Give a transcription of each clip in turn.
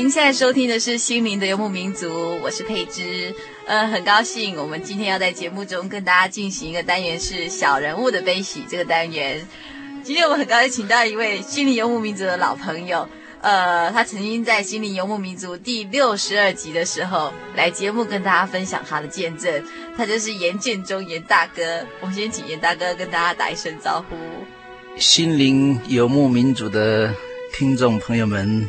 您现在收听的是《心灵的游牧民族》，我是佩芝，呃，很高兴我们今天要在节目中跟大家进行一个单元，是小人物的悲喜这个单元。今天我们很高兴请到一位《心灵游牧民族》的老朋友，呃，他曾经在《心灵游牧民族》第六十二集的时候来节目跟大家分享他的见证，他就是严建中严大哥。我们先请严大哥跟大家打一声招呼。心灵游牧民族的听众朋友们。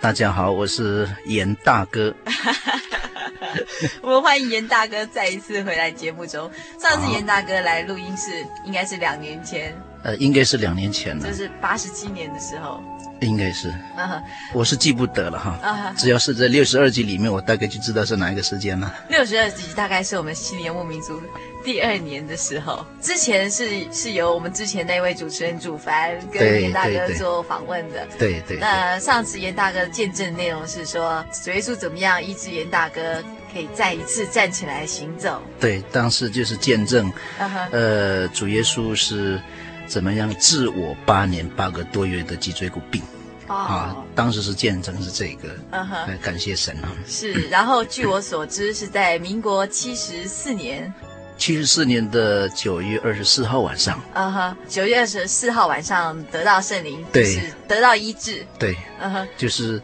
大家好，我是严大哥。我们欢迎严大哥再一次回来节目中。上次严大哥来录音室，应该是两年前。呃，应该是两年前了。就是八十七年的时候。应该是。啊哈。我是记不得了哈。啊哈。只要是在六十二集里面，我大概就知道是哪一个时间了。六十二集大概是我们心灵游牧民族第二年的时候，之前是是由我们之前那位主持人主凡跟严大哥做访问的。对对，对，对。那上次严大哥的见证内容是说，主耶稣怎么样医治严大哥可以再一次站起来行走。对，当时就是见证。Uh-huh. 呃，主耶稣是怎么样治我八年八个多月的脊椎骨病。Oh. 啊，当时是见证是这个。嗯哼，感谢神啊。是，然后据我所知，是在民国七十四年。七十四年的九月二十四号晚上，嗯哼，九月二十四号晚上得到圣灵，对，得到医治，对，嗯哼，就是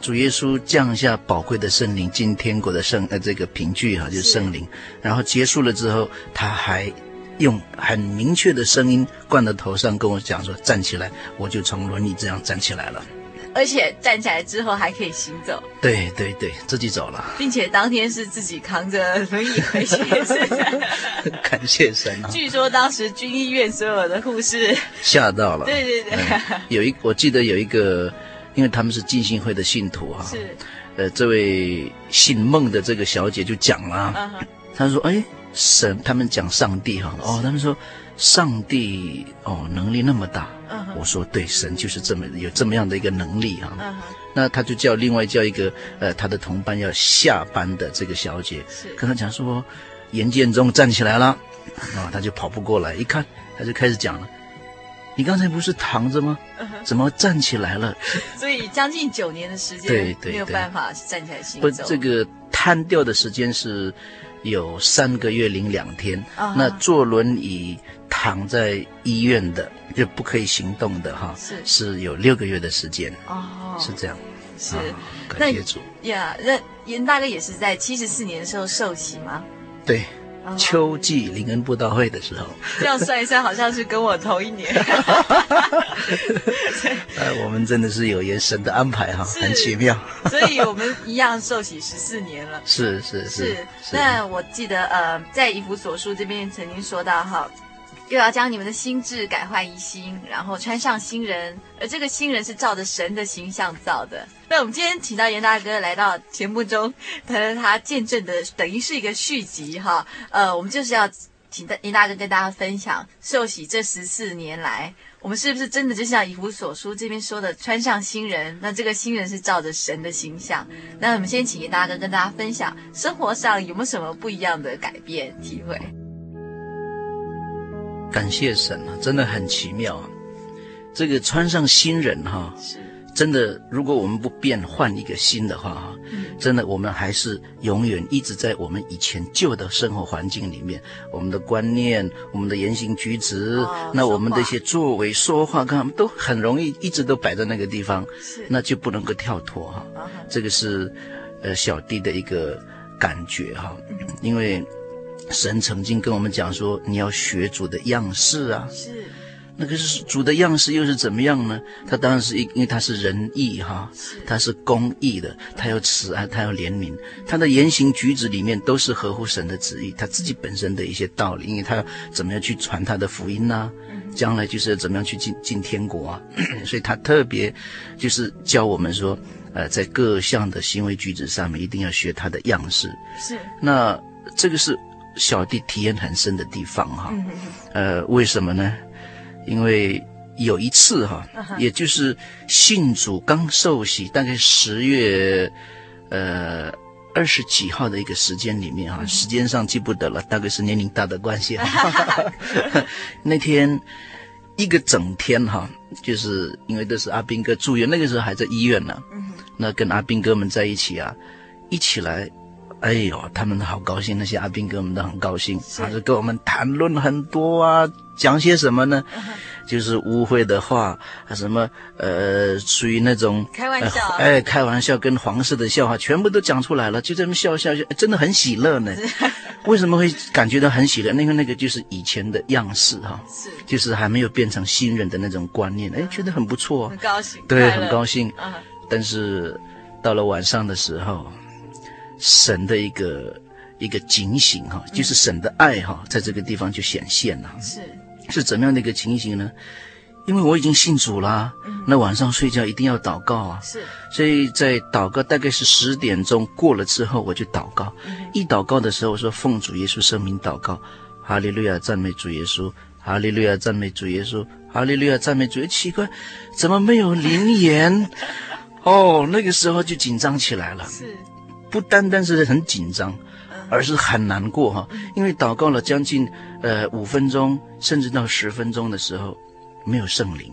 主耶稣降下宝贵的圣灵进天国的圣呃这个凭据哈，就是。圣灵，然后结束了之后，他还用很明确的声音灌到头上跟我讲说站起来，我就从轮椅这样站起来了。而且站起来之后还可以行走，对对对，自己走了，并且当天是自己扛着轮椅回去，是 感谢神啊！据说当时军医院所有的护士吓到了，对对对，嗯、有一我记得有一个，因为他们是浸信会的信徒哈，是，呃，这位姓孟的这个小姐就讲了，嗯、她说：“哎，神，他们讲上帝哈，哦，他们说。”上帝哦，能力那么大，uh. 我说对，神就是这么有这么样的一个能力啊。Uh -huh. 那他就叫另外叫一个呃他的同伴要下班的这个小姐，跟他讲说，严建中站起来了，啊、哦，他就跑不过来，一看他就开始讲了，你刚才不是躺着吗？Uh. 怎么站起来了？所以将近九年的时间，对对，没有办法站起来行走。不，这个瘫掉的时间是有三个月零两天，uh -huh. 那坐轮椅。躺在医院的就不可以行动的哈，是是有六个月的时间哦，是这样，是、哦、感谢主呀。那严大哥也是在七十四年的时候受洗吗？对，哦、秋季灵恩布道会的时候，这样算一算，好像是跟我同一年。呃，我们真的是有缘神的安排哈，很奇妙。所以我们一样受洗十四年了。是是是，是。那我记得呃，在以弗所书这边曾经说到哈。又要将你们的心智改换一新，然后穿上新人，而这个新人是照着神的形象造的。那我们今天请到严大哥来到节目中，他他见证的等于是一个续集哈。呃，我们就是要请严大哥跟大家分享受洗这十四年来，我们是不是真的就像以弗所书这边说的，穿上新人？那这个新人是照着神的形象。那我们先请严大哥跟大家分享生活上有没有什么不一样的改变体会。感谢神啊，真的很奇妙啊！这个穿上新人哈，是真的。如果我们不变换一个新的话哈，真的我们还是永远一直在我们以前旧的生活环境里面，我们的观念、我们的言行举止，哦、那我们的一些作为、说话，看都很容易一直都摆在那个地方，是那就不能够跳脱哈。哦、这个是呃小弟的一个感觉哈，因为。神曾经跟我们讲说：“你要学主的样式啊。”是，那个是主的样式又是怎么样呢？他当然是因因为他是仁义哈，他是公义的，他要慈爱，他要怜悯，他的言行举止里面都是合乎神的旨意，他自己本身的一些道理，因为他要怎么样去传他的福音呐、啊？将来就是怎么样去进进天国啊？所以他特别就是教我们说，呃，在各项的行为举止上面一定要学他的样式。是，那这个是。小弟体验很深的地方哈，呃，为什么呢？因为有一次哈，也就是信主刚受洗，大概十月呃二十几号的一个时间里面哈，时间上记不得了，大概是年龄大的关系哈。那天一个整天哈，就是因为都是阿兵哥住院，那个时候还在医院呢，那跟阿兵哥们在一起啊，一起来。哎呦，他们好高兴，那些阿兵哥们都很高兴，他是跟我们谈论很多啊，讲些什么呢？就是污秽的话，什么呃，属于那种开玩笑，哎，开玩笑跟黄色的笑话，全部都讲出来了，就这么笑笑笑，真的很喜乐呢。为什么会感觉到很喜乐？那个那个就是以前的样式哈，是，就是还没有变成新人的那种观念，哎，觉得很不错，很高兴，对，很高兴。但是到了晚上的时候。神的一个一个警醒哈，就是神的爱哈，在这个地方就显现了。是是怎么样的一个情形呢？因为我已经信主了，那晚上睡觉一定要祷告啊。是，所以在祷告大概是十点钟过了之后，我就祷告。一祷告的时候，我说奉主耶稣圣名祷告，哈利路亚赞美主耶稣，哈利路亚赞美主耶稣，哈利路亚赞美主耶稣。奇怪，怎么没有灵言？哦，那个时候就紧张起来了。是。不单单是很紧张，而是很难过哈，因为祷告了将近呃五分钟，甚至到十分钟的时候，没有圣灵，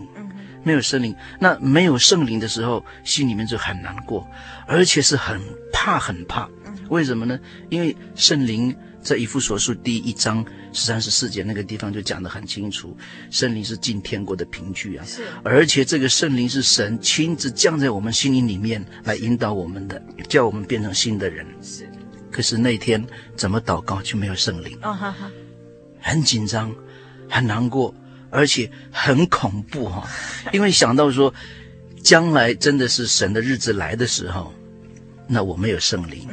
没有圣灵，那没有圣灵的时候，心里面就很难过，而且是很怕很怕。为什么呢？因为圣灵在以弗所述第一章十三十四节那个地方就讲得很清楚，圣灵是进天国的凭据啊，是，而且这个圣灵是神亲自降在我们心灵里面来引导我们的，叫我们变成新的人。是，可是那天怎么祷告就没有圣灵？哦哈哈，很紧张，很难过，而且很恐怖哈，因为想到说，将来真的是神的日子来的时候，那我没有圣灵。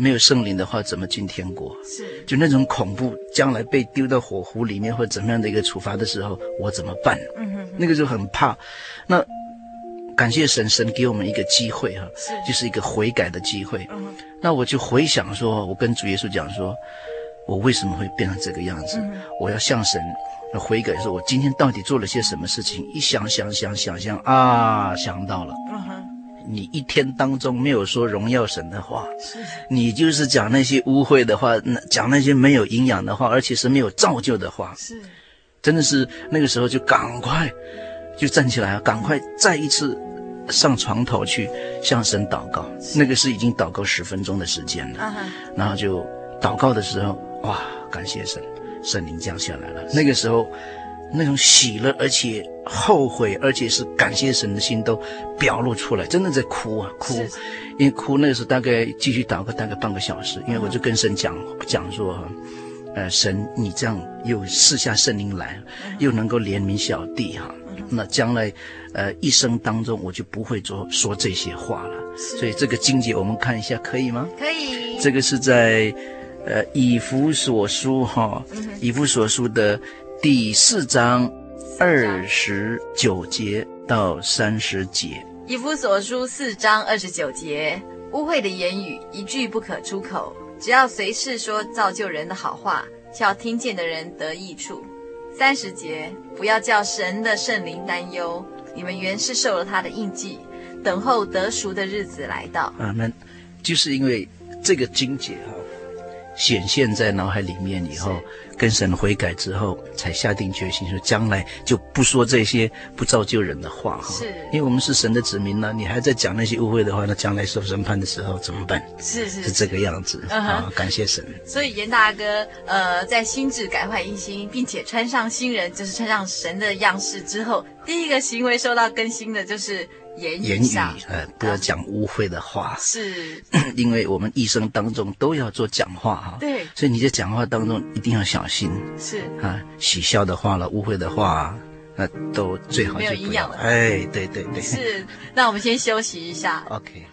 没有圣灵的话，怎么进天国？是，就那种恐怖，将来被丢到火湖里面或怎么样的一个处罚的时候，我怎么办？嗯哼，那个就很怕。那感谢神，神给我们一个机会哈，是，就是一个悔改的机会。嗯，那我就回想说，我跟主耶稣讲说，我为什么会变成这个样子？嗯，我要向神悔改，说我今天到底做了些什么事情？一想想想想想啊，想到了。你一天当中没有说荣耀神的话，是你就是讲那些污秽的话，那讲那些没有营养的话，而且是没有造就的话，是，真的是那个时候就赶快就站起来，赶快再一次上床头去向神祷告。那个是已经祷告十分钟的时间了，然后就祷告的时候，哇，感谢神，圣灵降下来了。那个时候。那种喜乐，而且后悔，而且是感谢神的心都表露出来，真的在哭啊哭，是。因为哭那个时候大概继续祷告大概半个小时，因为我就跟神讲讲说哈，呃神你这样又赐下圣灵来，又能够怜悯小弟哈，那将来呃一生当中我就不会说说这些话了，所以这个经节我们看一下可以吗？可以，这个是在呃以弗所书哈，以弗所书的。第四章二十九节到三十节。以弗所书四章二十九节：污秽的言语一句不可出口，只要随时说造就人的好话，叫听见的人得益处。三十节：不要叫神的圣灵担忧，你们原是受了他的印记，等候得赎的日子来到。阿门。就是因为这个经节哈。显现在脑海里面以后，跟神悔改之后，才下定决心说，将来就不说这些不造就人的话哈。是，因为我们是神的子民呢，你还在讲那些误会的话，那将来受审判的时候怎么办？是是是这个样子啊！感谢神。所以严大哥，呃，在心智改换一新，并且穿上新人，就是穿上神的样式之后，第一个行为受到更新的就是。言语，言语呃，不要讲污秽的话，是，因为我们一生当中都要做讲话哈，对，所以你在讲话当中一定要小心，是。啊，喜笑的话了，污秽的话，那都最好就不要，没有营养了，哎，对对对，是，那我们先休息一下，OK。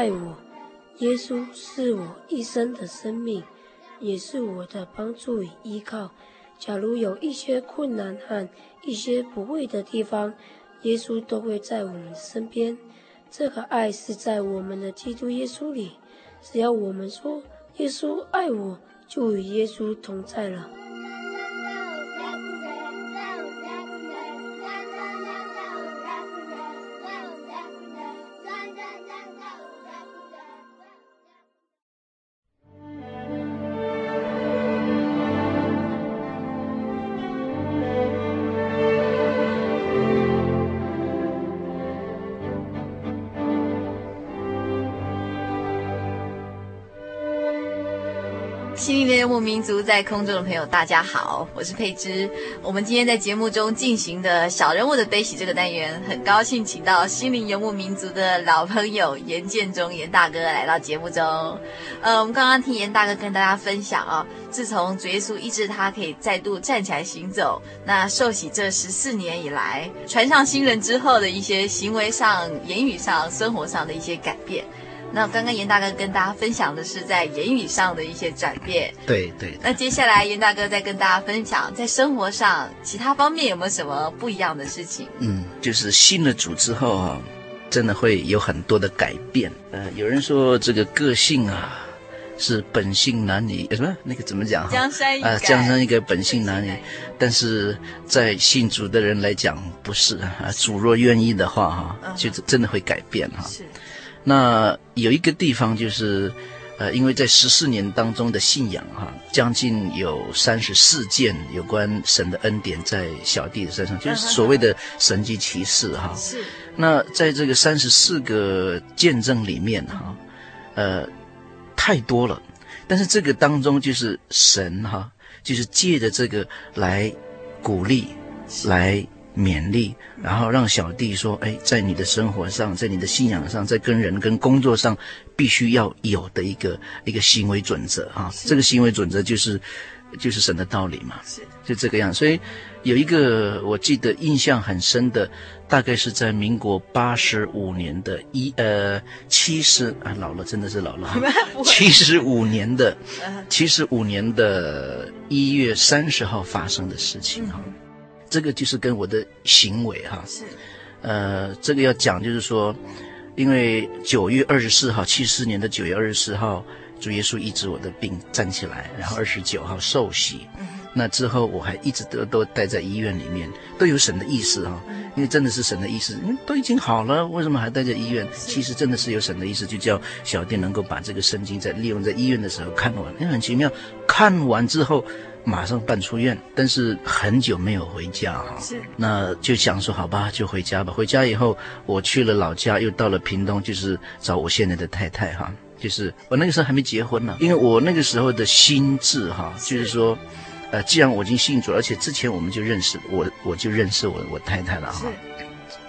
爱我耶稣是我一生的生命，也是我的帮助与依靠。假如有一些困难和一些不会的地方，耶稣都会在我们身边。这个爱是在我们的基督耶稣里。只要我们说耶稣爱我，就与耶稣同在了。民族在空中的朋友，大家好，我是佩芝。我们今天在节目中进行的小人物的悲喜这个单元，很高兴请到心灵游牧民族的老朋友严建中严大哥来到节目中。呃，我们刚刚听严大哥跟大家分享啊、自从主耶稣医治他可以再度站起来行走，那受洗这十四年以来，传上新人之后的一些行为上、言语上、生活上的一些改变。那刚刚严大哥跟大家分享的是在言语上的一些转变，对对。那接下来严大哥再跟大家分享在生活上其他方面有没有什么不一样的事情？嗯，就是信了主之后啊，真的会有很多的改变。呃，有人说这个个性啊是本性难移，什么那个怎么讲？江山易改，啊，江山易改，本性难移。但是在信主的人来讲不是啊，主若愿意的话哈，嗯，就真的会改变哈。是。那有一个地方就是，呃，因为在十四年当中的信仰哈，将近有三十四件有关神的恩典在小弟的身上，就是所谓的神迹奇事哈。是。那在这个三十四个见证里面哈，呃，太多了。但是这个当中就是神哈，就是借着这个来鼓励，来。勉励，然后让小弟说：“哎，在你的生活上，在你的信仰上，在跟人跟工作上，必须要有的一个一个行为准则啊。这个行为准则就是就是神的道理嘛，是就这个样。所以有一个我记得印象很深的，大概是在民国八十五年的一呃七十啊老了，真的是老了，七十五年的七十五年的一月三十号发生的事情啊。嗯”这个就是跟我的行为哈，是，呃，这个要讲就是说，因为九月二十四号，七四年的九月二十四号，主耶稣医治我的病，站起来，然后二十九号受洗。那之后我还一直都都待在医院里面，都有神的意思哈，因为真的是神的意思，因为都已经好了，为什么还待在医院？其实真的是有神的意思，就叫小店能够把这个圣经在利用在医院的时候看完，因为很奇妙，看完之后马上办出院，但是很久没有回家哈，是，那就想说好吧，就回家吧。回家以后，我去了老家，又到了屏东，就是找我现在的太太哈，就是我那个时候还没结婚呢，因为我那个时候的心智哈，就是说。呃，既然我已经信主，而且之前我们就认识我，我就认识我我太太了哈，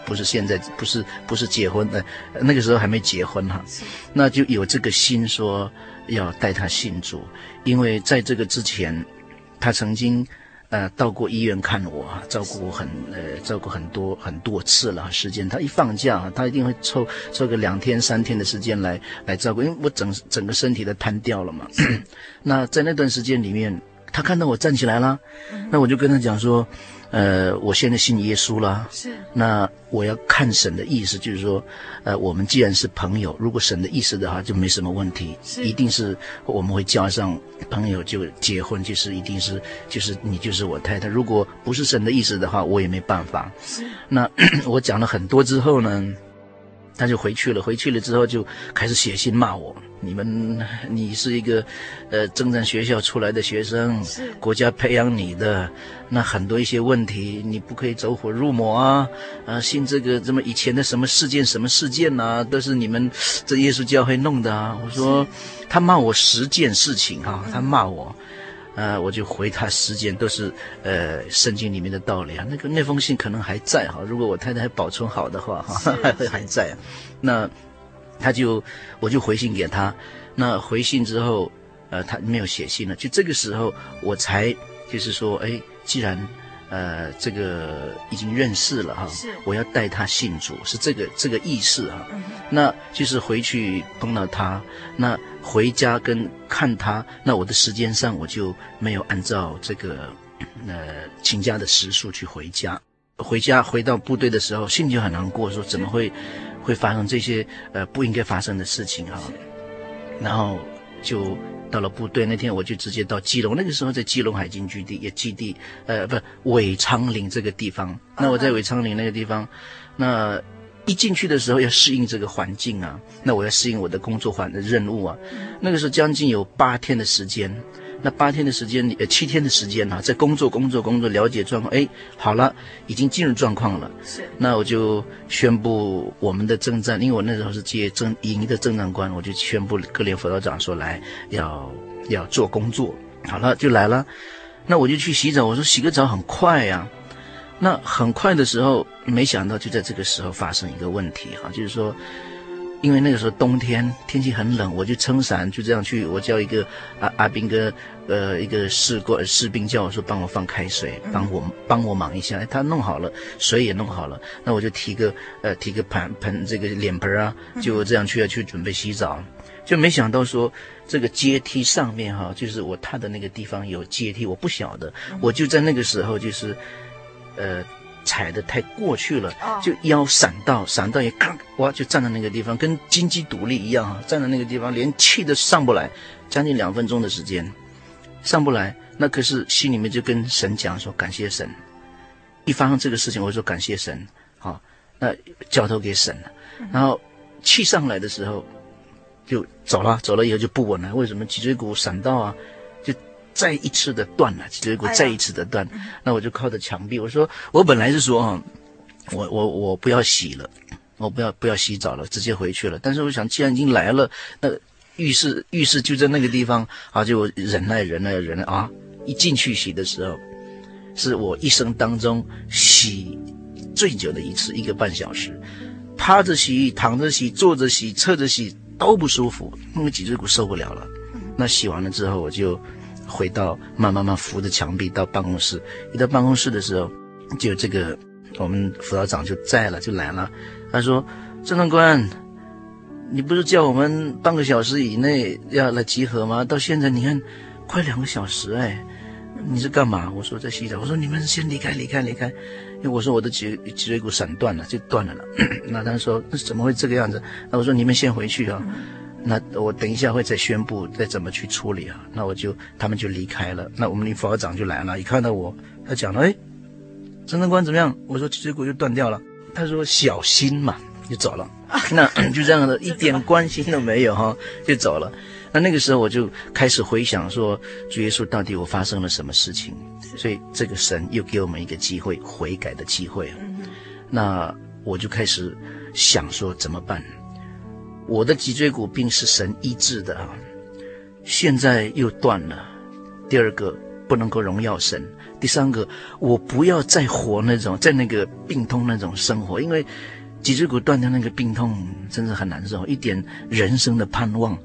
不是现在，不是不是结婚的，那个时候还没结婚哈，那就有这个心说要带她信主，因为在这个之前，她曾经呃到过医院看我，照顾我很呃照顾很多很多次了时间，他一放假，他一定会抽抽个两天三天的时间来来照顾，因为我整整个身体都瘫掉了嘛，那在那段时间里面。他看到我站起来了，那我就跟他讲说，呃，我现在信耶稣了。是。那我要看神的意思，就是说，呃，我们既然是朋友，如果神的意思的话，就没什么问题。是。一定是我们会加上朋友就结婚，就是一定是就是你就是我太太。如果不是神的意思的话，我也没办法。是。那 我讲了很多之后呢，他就回去了。回去了之后就开始写信骂我。你们，你是一个，呃，征战学校出来的学生，国家培养你的，那很多一些问题，你不可以走火入魔啊！啊，信这个这么以前的什么事件什么事件呐、啊，都是你们这耶稣教会弄的啊！我说，他骂我十件事情哈、啊，他骂我，呃，我就回他十件都是呃圣经里面的道理啊。那个那封信可能还在哈，如果我太太还保存好的话哈，还会还在啊。那。他就，我就回信给他，那回信之后，呃，他没有写信了。就这个时候，我才就是说，哎，既然，呃，这个已经认识了哈，是，我要带他信主，是这个这个意思哈。嗯、那就是回去碰到他，那回家跟看他，那我的时间上我就没有按照这个，呃，请假的时数去回家。回家回到部队的时候，心里就很难过，说怎么会。会发生这些呃不应该发生的事情哈，然后就到了部队那天，我就直接到基隆，那个时候在基隆海军基地也基地，呃不韦昌岭这个地方，那我在韦昌岭那个地方，那一进去的时候要适应这个环境啊，那我要适应我的工作环的任务啊，那个时候将近有八天的时间。那八天的时间，呃，七天的时间啊，在工作、工作、工作，了解状况。哎，好了，已经进入状况了。是。那我就宣布我们的征战，因为我那时候是接征营的征战官，我就宣布各连辅导长说来要要做工作。好了，就来了。那我就去洗澡，我说洗个澡很快呀。那很快的时候，没想到就在这个时候发生一个问题哈，就是说。因为那个时候冬天天气很冷，我就撑伞就这样去。我叫一个阿阿兵哥，呃，一个士官士兵叫我说帮我放开水，帮我帮我忙一下。哎，他弄好了，水也弄好了。那我就提个呃提个盆盆这个脸盆啊，就这样去要去准备洗澡，就没想到说这个阶梯上面哈，就是我踏的那个地方有阶梯，我不晓得，我就在那个时候就是，呃。踩的太过去了，就腰闪到，闪到也咔哇，就站在那个地方，跟金鸡独立一样啊！站在那个地方，连气都上不来，将近两分钟的时间，上不来。那可是心里面就跟神讲说感谢神。一发生这个事情，我说感谢神，好，那交头给神了。然后气上来的时候，就走了，走了以后就不稳了。为什么脊椎骨闪到啊？再一次的断了，结果再一次的断，哎，那我就靠着墙壁。我说我本来是说啊，我我我不要洗了，我不要不要洗澡了，直接回去了。但是我想，既然已经来了，那浴室浴室就在那个地方啊，就忍耐忍耐忍耐啊！一进去洗的时候，是我一生当中洗最久的一次，一个半小时，趴着洗、躺着洗、坐着洗、侧着洗都不舒服，因为脊椎骨受不了了。那洗完了之后，我就。回到慢慢慢扶着墙壁到办公室，一到办公室的时候，就这个我们辅导长就在了，就来了。他说：“郑长官，你不是叫我们半个小时以内要来集合吗？到现在你看，快两个小时哎，你是干嘛？我说在洗澡。我说你们先离开，离开，离开。因为我说我的脊脊椎骨闪断了，就断了了。那他说那怎么会这个样子？那我说你们先回去啊。那我等一下会再宣布再怎么去处理啊。那我就他们就离开了。那我们林副校长就来了，一看到我，他讲了，哎，陈长官怎么样？我说脊椎骨又断掉了。他说小心嘛，就走了。那 就这样的，一点关心都没有哈，就走了。那那个时候我就开始回想说，主耶稣到底我发生了什么事情？所以这个神又给我们一个机会悔改的机会。那我就开始想说怎么办？我的脊椎骨病是神医治的啊，现在又断了。第二个不能够荣耀神。第三个，我不要再活那种在那个病痛那种生活，因为脊椎骨断掉那个病痛真的很难受，一点人生的盼望。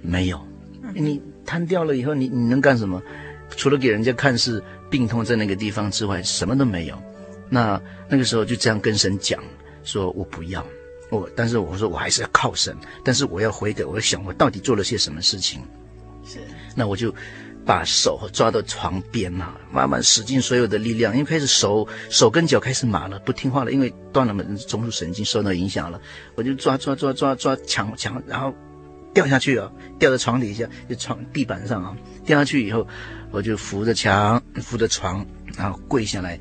没有，你瘫掉了以后，你你能干什么？除了给人家看是病痛在那个地方之外，什么都没有。那那个时候就这样跟神讲，说我不要，我但是我说我还是要靠神，但是我要悔改，我要想我到底做了些什么事情。是，那我就把手抓到床边嘛，慢慢使尽所有的力量，因为开始手手跟脚开始麻了，不听话了，因为断了嘛，中枢神经受到影响了，我就抓抓抓抓抓墙墙，然后。掉下去啊！掉到床底下，就床地板上啊！掉下去以后，我就扶着墙，扶着床，然后跪下来，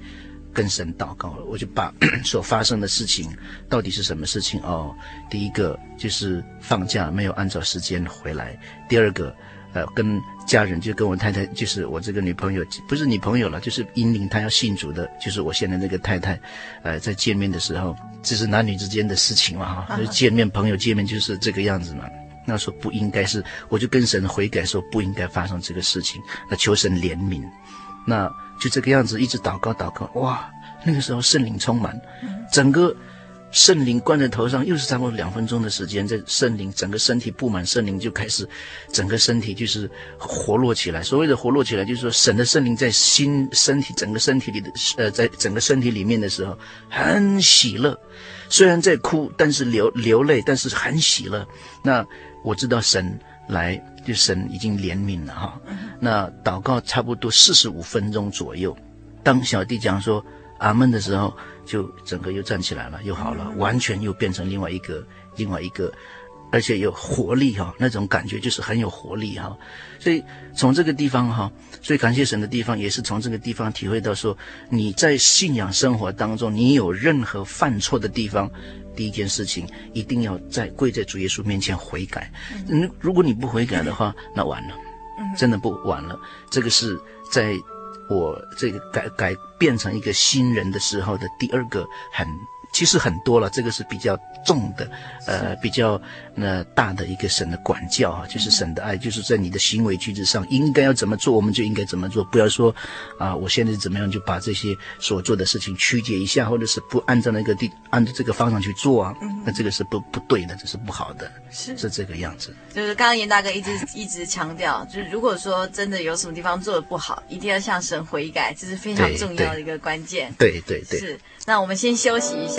跟神祷告了。我就把 所发生的事情到底是什么事情哦？第一个就是放假没有按照时间回来；第二个，呃，跟家人就跟我太太，就是我这个女朋友，不是女朋友了，就是引领她要信主的，就是我现在那个太太，呃，在见面的时候，这是男女之间的事情嘛哈，就见面朋友见面就是这个样子嘛。那时候不应该是，我就跟神悔改说不应该发生这个事情，那求神怜悯，那就这个样子一直祷告祷告，哇，那个时候圣灵充满，整个圣灵灌在头上，又是差不多两分钟的时间，这圣灵整个身体布满圣灵就开始，整个身体就是活络起来。所谓的活络起来，就是说神的圣灵在心身体整个身体里的，呃，在整个身体里面的时候很喜乐，虽然在哭，但是流流泪，但是很喜乐。那。我知道神来，就神已经怜悯了哈。那祷告差不多四十五分钟左右，当小弟讲说阿门的时候，就整个又站起来了，又好了，完全又变成另外一个另外一个，而且有活力哈，那种感觉就是很有活力哈。所以从这个地方哈，所以感谢神的地方也是从这个地方体会到说，你在信仰生活当中，你有任何犯错的地方。第一件事情，一定要在跪在主耶稣面前悔改。嗯，如果你不悔改的话，那完了，真的不完了。这个是在我这个改改变成一个新人的时候的第二个很。其实很多了，这个是比较重的，呃，比较呃大的一个神的管教啊，就是神的爱，就是在你的行为举止上应该要怎么做，我们就应该怎么做，不要说啊，我现在怎么样就把这些所做的事情曲解一下，或者是不按照那个地按照这个方向去做啊，那这个是不不对的，这是不好的，是是这个样子。就是刚刚严大哥一直一直强调，就是如果说真的有什么地方做的不好，一定要向神悔改，这是非常重要的一个关键。对对对，对，是。那我们先休息一下，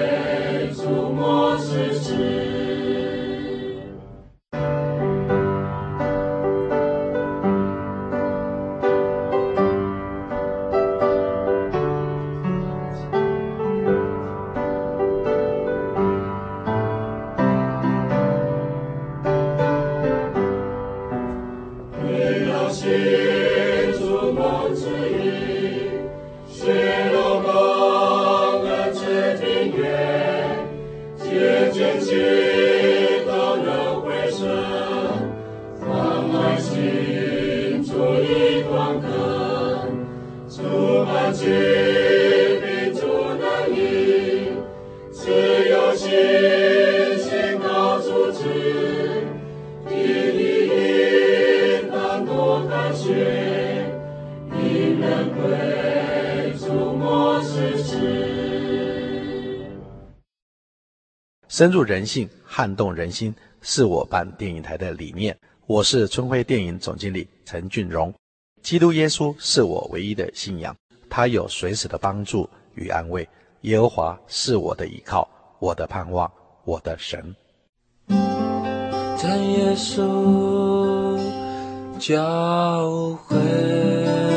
深入人性，撼动人心，是我办电影台的理念。我是春晖电影总经理陈俊荣。基督耶稣是我唯一的信仰，他有随时的帮助与安慰。耶和华是我的依靠，我的盼望，我的神。在耶稣教会。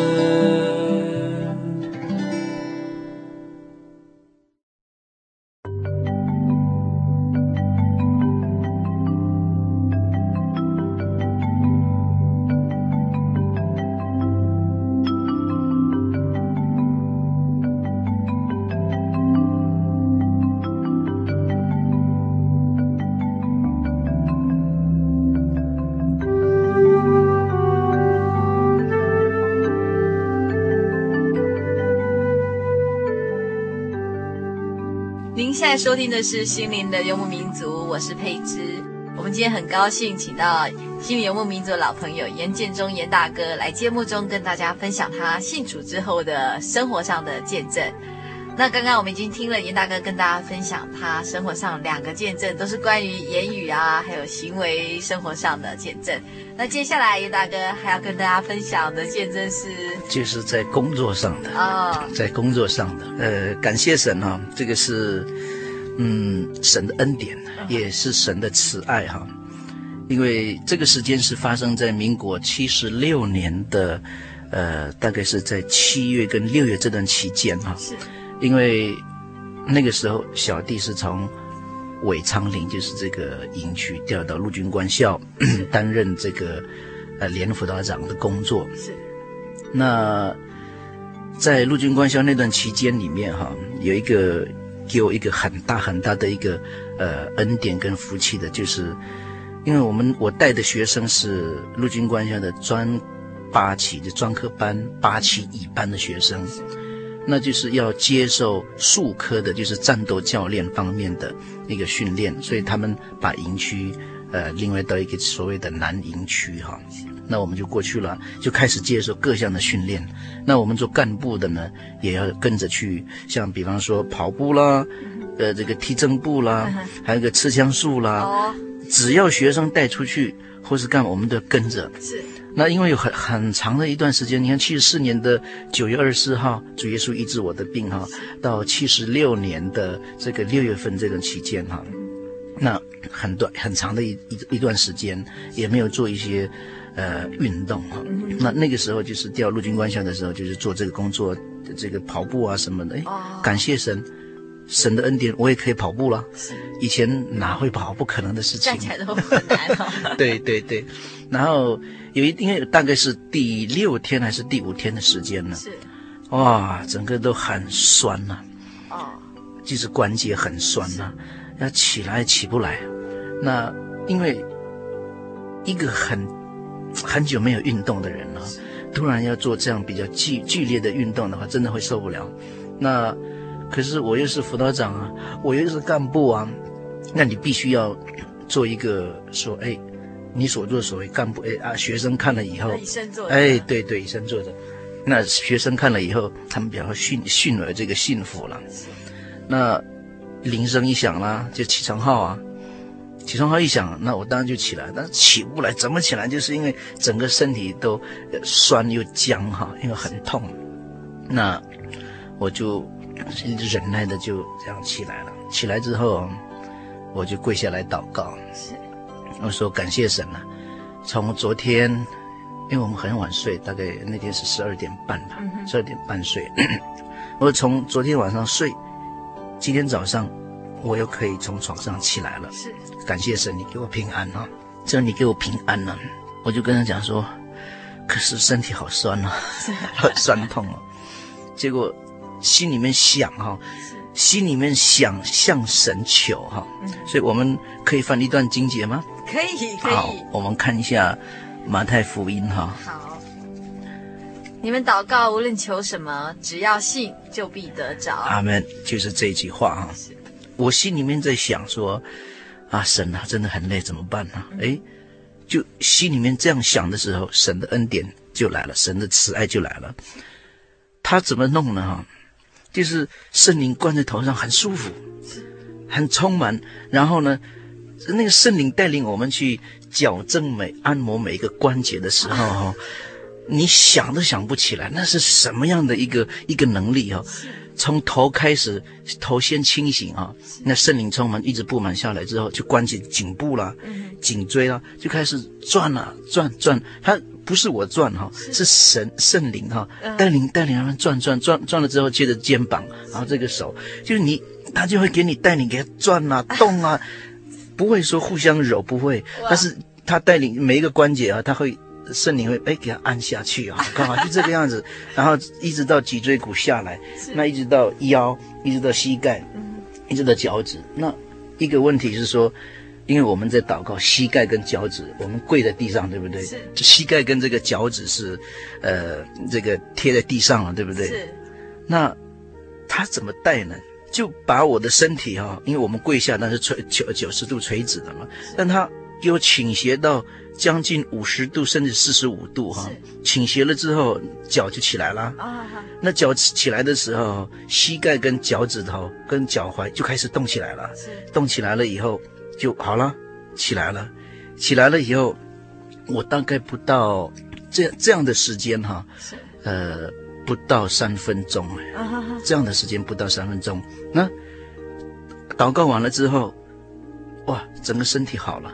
收听的是心灵的游牧民族，我是佩芝。我们今天很高兴请到心灵游牧民族的老朋友严建中严大哥来节目中跟大家分享他信主之后的生活上的见证。那刚刚我们已经听了严大哥跟大家分享他生活上两个见证，都是关于言语啊，还有行为生活上的见证。那接下来严大哥还要跟大家分享的见证是，就是在工作上的哦，在工作上的。呃，感谢神啊，这个是嗯神的恩典，也是神的慈爱哈。因为这个时间是发生在民国七十六年的，呃，大概是在七月跟六月这段期间哈。是。因为那个时候，小弟是从韦昌林，就是这个营区调到陆军官校，担任这个呃连辅导长的工作。是。那在陆军官校那段期间里面，哈，有一个给我一个很大很大的一个呃恩典跟福气的，就是因为我们我带的学生是陆军官校的专八期的专科班八期乙班的学生。那就是要接受术科的，就是战斗教练方面的一个训练，所以他们把营区，呃，另外到一个所谓的南营区哈，那我们就过去了，就开始接受各项的训练。那我们做干部的呢，也要跟着去，像比方说跑步啦，呃，这个踢正步啦，还有个吃枪术啦，只要学生带出去或是干，我们都跟着。是。那因为有很很长的一段时间，你看七十四年的九月二十四号，主耶稣医治我的病哈，到七十六年的这个六月份这段期间哈，那很短很长的一一一段时间也没有做一些呃运动哈，那那个时候就是调陆军官校的时候，就是做这个工作，这个跑步啊什么的，哎，感谢神。神的恩典，我也可以跑步了。以前哪会跑？不可能的事情。站起来都很难哦。对对对，然后有一因为大概是第六天还是第五天的时间呢？是。哇，整个都很酸呐、啊。哦。就是关节很酸呐、啊，要起来起不来。那因为一个很很久没有运动的人了，突然要做这样比较剧剧烈的运动的话，真的会受不了。那。可是我又是辅导长啊，我又是干部啊，那你必须要做一个说，哎，你所作所为，干部哎啊，学生看了以后，哎，对对，以身作则，那学生看了以后，他们比较信信了这个幸福了。那铃声一响啦，就起床号啊，起床号一响，那我当然就起来，但是起不来，怎么起来？就是因为整个身体都酸又僵哈，因为很痛。那我就。忍耐的就这样起来了。起来之后，我就跪下来祷告。是，我说感谢神了。从昨天，因为我们很晚睡，大概那天是十二点半吧，十二点半睡。我从昨天晚上睡，今天早上我又可以从床上起来了。是，感谢神，你给我平安啊！只要你给我平安了，我就跟他讲说，可是身体好酸啊，好 酸痛啊。结果。心里面想哈，心里面想向神求哈，所以我们可以翻一段经节吗？可以，可以。好，我们看一下马太福音哈。好，你们祷告无论求什么，只要信，就必得着。阿门，就是这句话哈。我心里面在想说，啊，神啊，真的很累，怎么办呢？哎，就心里面这样想的时候，神的恩典就来了，神的慈爱就来了。他怎么弄呢？哈。就是圣灵灌在头上很舒服，很充满。然后呢，那个圣灵带领我们去矫正每按摩每一个关节的时候，哈，你想都想不起来，那是什么样的一个一个能力哈。从头开始，头先清醒啊，那圣灵充满，一直布满下来之后，就关起颈部啦、颈椎啦，就开始转啊转转。它不是我转哈，是。神圣灵哈带领带领他们转转转转了之后，接着肩膀，然后这个手，就是你，他就会给你带领给他转啊 动啊，不会说互相揉，不会，但是他带领每一个关节啊，他会。圣灵会哎给他按下去啊，刚好就这个样子，然后一直到脊椎骨下来，那一直到腰，一直到膝盖，嗯，一直到脚趾。那一个问题是说，因为我们在祷告，膝盖跟脚趾，我们跪在地上，对不对？是。膝盖跟这个脚趾是，呃，这个贴在地上了，对不对？是。那他怎么带呢？就把我的身体哈，因为我们跪下那是垂九九十度垂直的嘛，但他给我倾斜到。将近五十度，甚至四十五度，哈，倾斜了之后，脚就起来了。啊，那脚起来的时候，膝盖跟脚趾头跟脚踝就开始动起来了。是，动起来了以后就好了，起来了，起来了以后，我大概不到这这样的时间，哈，是，呃，不到三分钟，啊，这样的时间不到三分钟，那祷告完了之后，哇，整个身体好了。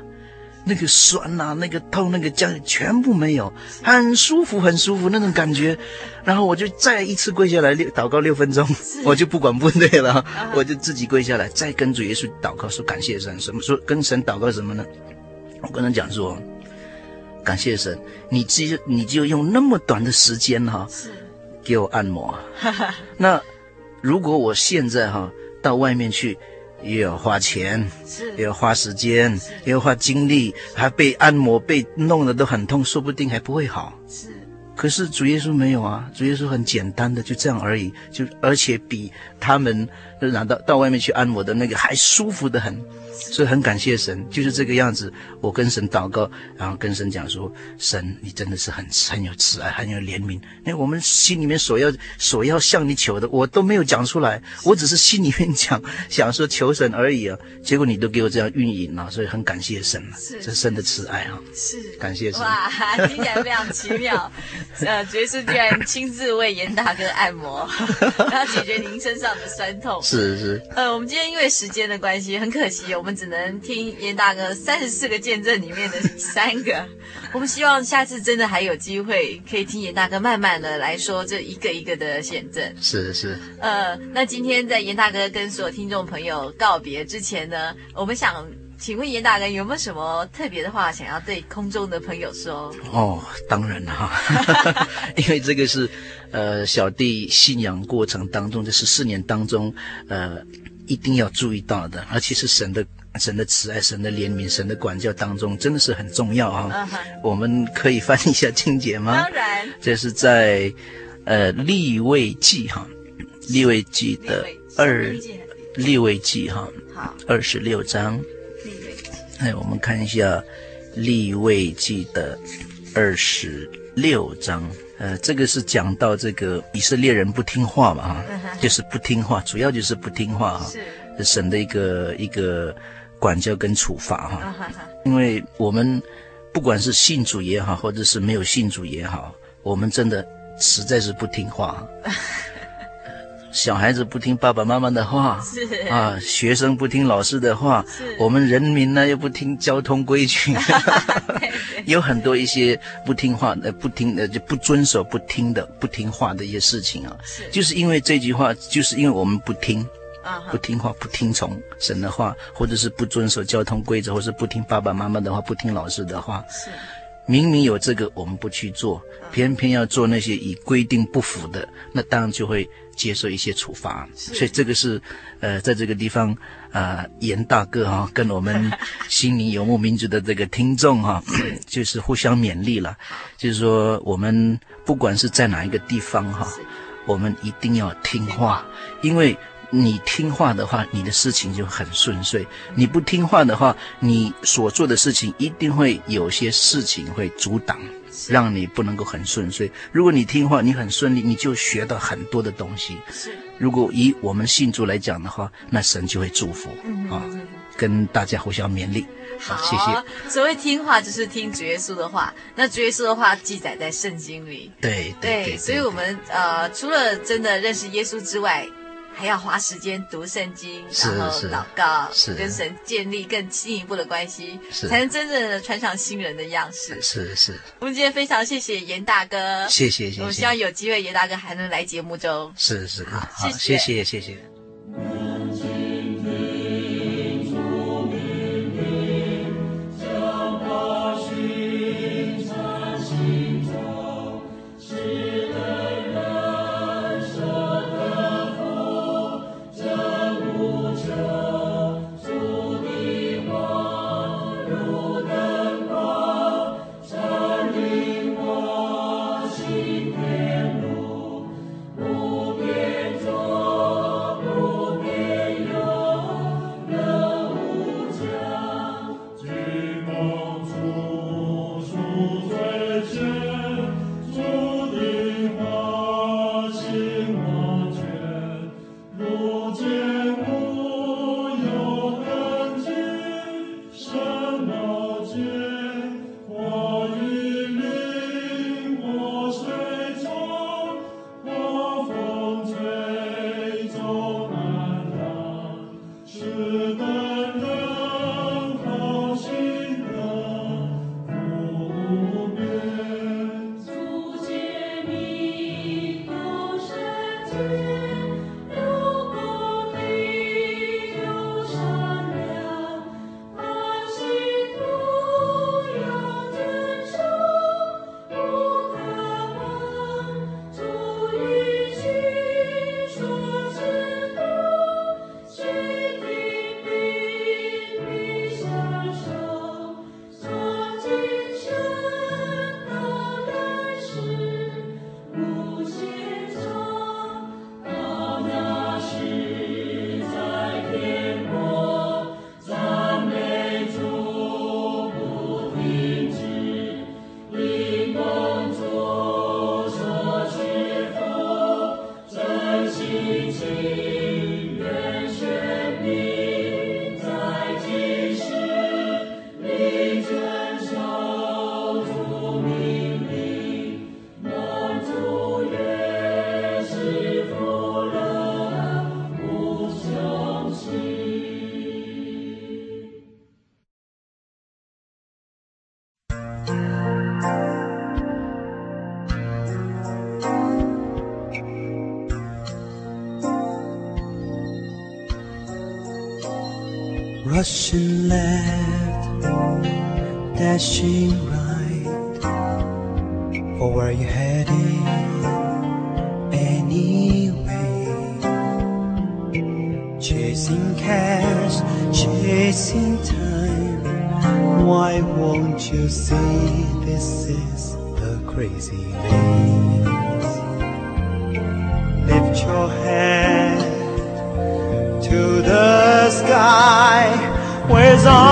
那个酸呐、啊，那个痛，那个僵，全部没有，很舒服，很舒服那种感觉。然后我就再一次跪下来六祷告六分钟，我就不管部队了，我就自己跪下来，再跟主耶稣祷告说感谢神。什么说跟神祷告什么呢？我跟他讲说，感谢神，你只你就用那么短的时间哈，给我按摩。那如果我现在哈到外面去。也要花钱，是。也要花时间，也要花精力，还被按摩，被弄得都很痛，说不定还不会好。是，可是主耶稣没有啊，主耶稣很简单的就这样而已，就而且比他们拿到到外面去按摩的那个还舒服的很。所以很感谢神，就是这个样子。我跟神祷告，然后跟神讲说：“神，你真的是很很有慈爱，很有怜悯。那我们心里面所要所要向你求的，我都没有讲出来，我只是心里面讲，想说求神而已啊。结果你都给我这样运营了，所以很感谢神了。是，这是神的慈爱啊，是感谢神。哇，听起来非常奇妙。呃，爵士居然亲自为严大哥按摩，然后解决您身上的酸痛。是是。呃，我们今天因为时间的关系，很可惜我们。只能听严大哥三十四个见证里面的三个，我们希望下次真的还有机会可以听严大哥慢慢的来说这一个一个的见证。是是。呃，那今天在严大哥跟所有听众朋友告别之前呢，我们想请问严大人有没有什么特别的话想要对空中的朋友说？哦，当然了哈，因为这个是呃小弟信仰过程当中这十四年当中呃一定要注意到的，而且是神的。神的慈爱、神的怜悯、神的管教当中，真的是很重要啊！Uh. 我们可以翻一下经节吗？当然，这是在呃利未记哈，利未记的二利未记哈，好，二十六章。哎，我们看一下利未记的二十六章。呃，这个是讲到这个以色列人不听话嘛哈，uh. 就是不听话，主要就是不听话哈，是神的一个一个。管教跟处罚哈，因为我们不管是信主也好，或者是没有信主也好，我们真的实在是不听话。小孩子不听爸爸妈妈的话，是啊，学生不听老师的话，我们人民呢又不听交通规矩，有很多一些不听话呃、不听呃就不遵守、不听的、不听话的一些事情啊，是就是因为这句话，就是因为我们不听。不听话，不听从神的话，或者是不遵守交通规则，或是不听爸爸妈妈的话，不听老师的话。是，明明有这个，我们不去做，偏偏要做那些与规定不符的，那当然就会接受一些处罚。所以这个是，呃，在这个地方，啊、呃，严大哥哈、哦，跟我们 心灵游牧民族的这个听众哈、哦，就是互相勉励了。就是说，我们不管是在哪一个地方哈，是我们一定要听话，因为。你听话的话，你的事情就很顺遂；你不听话的话，你所做的事情一定会有些事情会阻挡，让你不能够很顺遂。如果你听话，你很顺利，你就学到很多的东西。是，如果以我们信主来讲的话，那神就会祝福啊，跟大家互相勉励。好，谢谢。所谓听话，就是听主耶稣的话。那主耶稣的话记载在圣经里。对对，对，所以我们呃，除了真的认识耶稣之外，还要花时间读圣经，然后祷告，是跟神建立更进一步的关系，是才能真正的穿上新人的样式。是是，是。我们今天非常谢谢严大哥，谢谢谢谢。我希望有机会严大哥还能来节目中。是是，好，好谢谢谢谢。Rushing left, dashing right. For where you heading anyway? Chasing cash, chasing time. Why won't you see this is the crazy way? eyes on.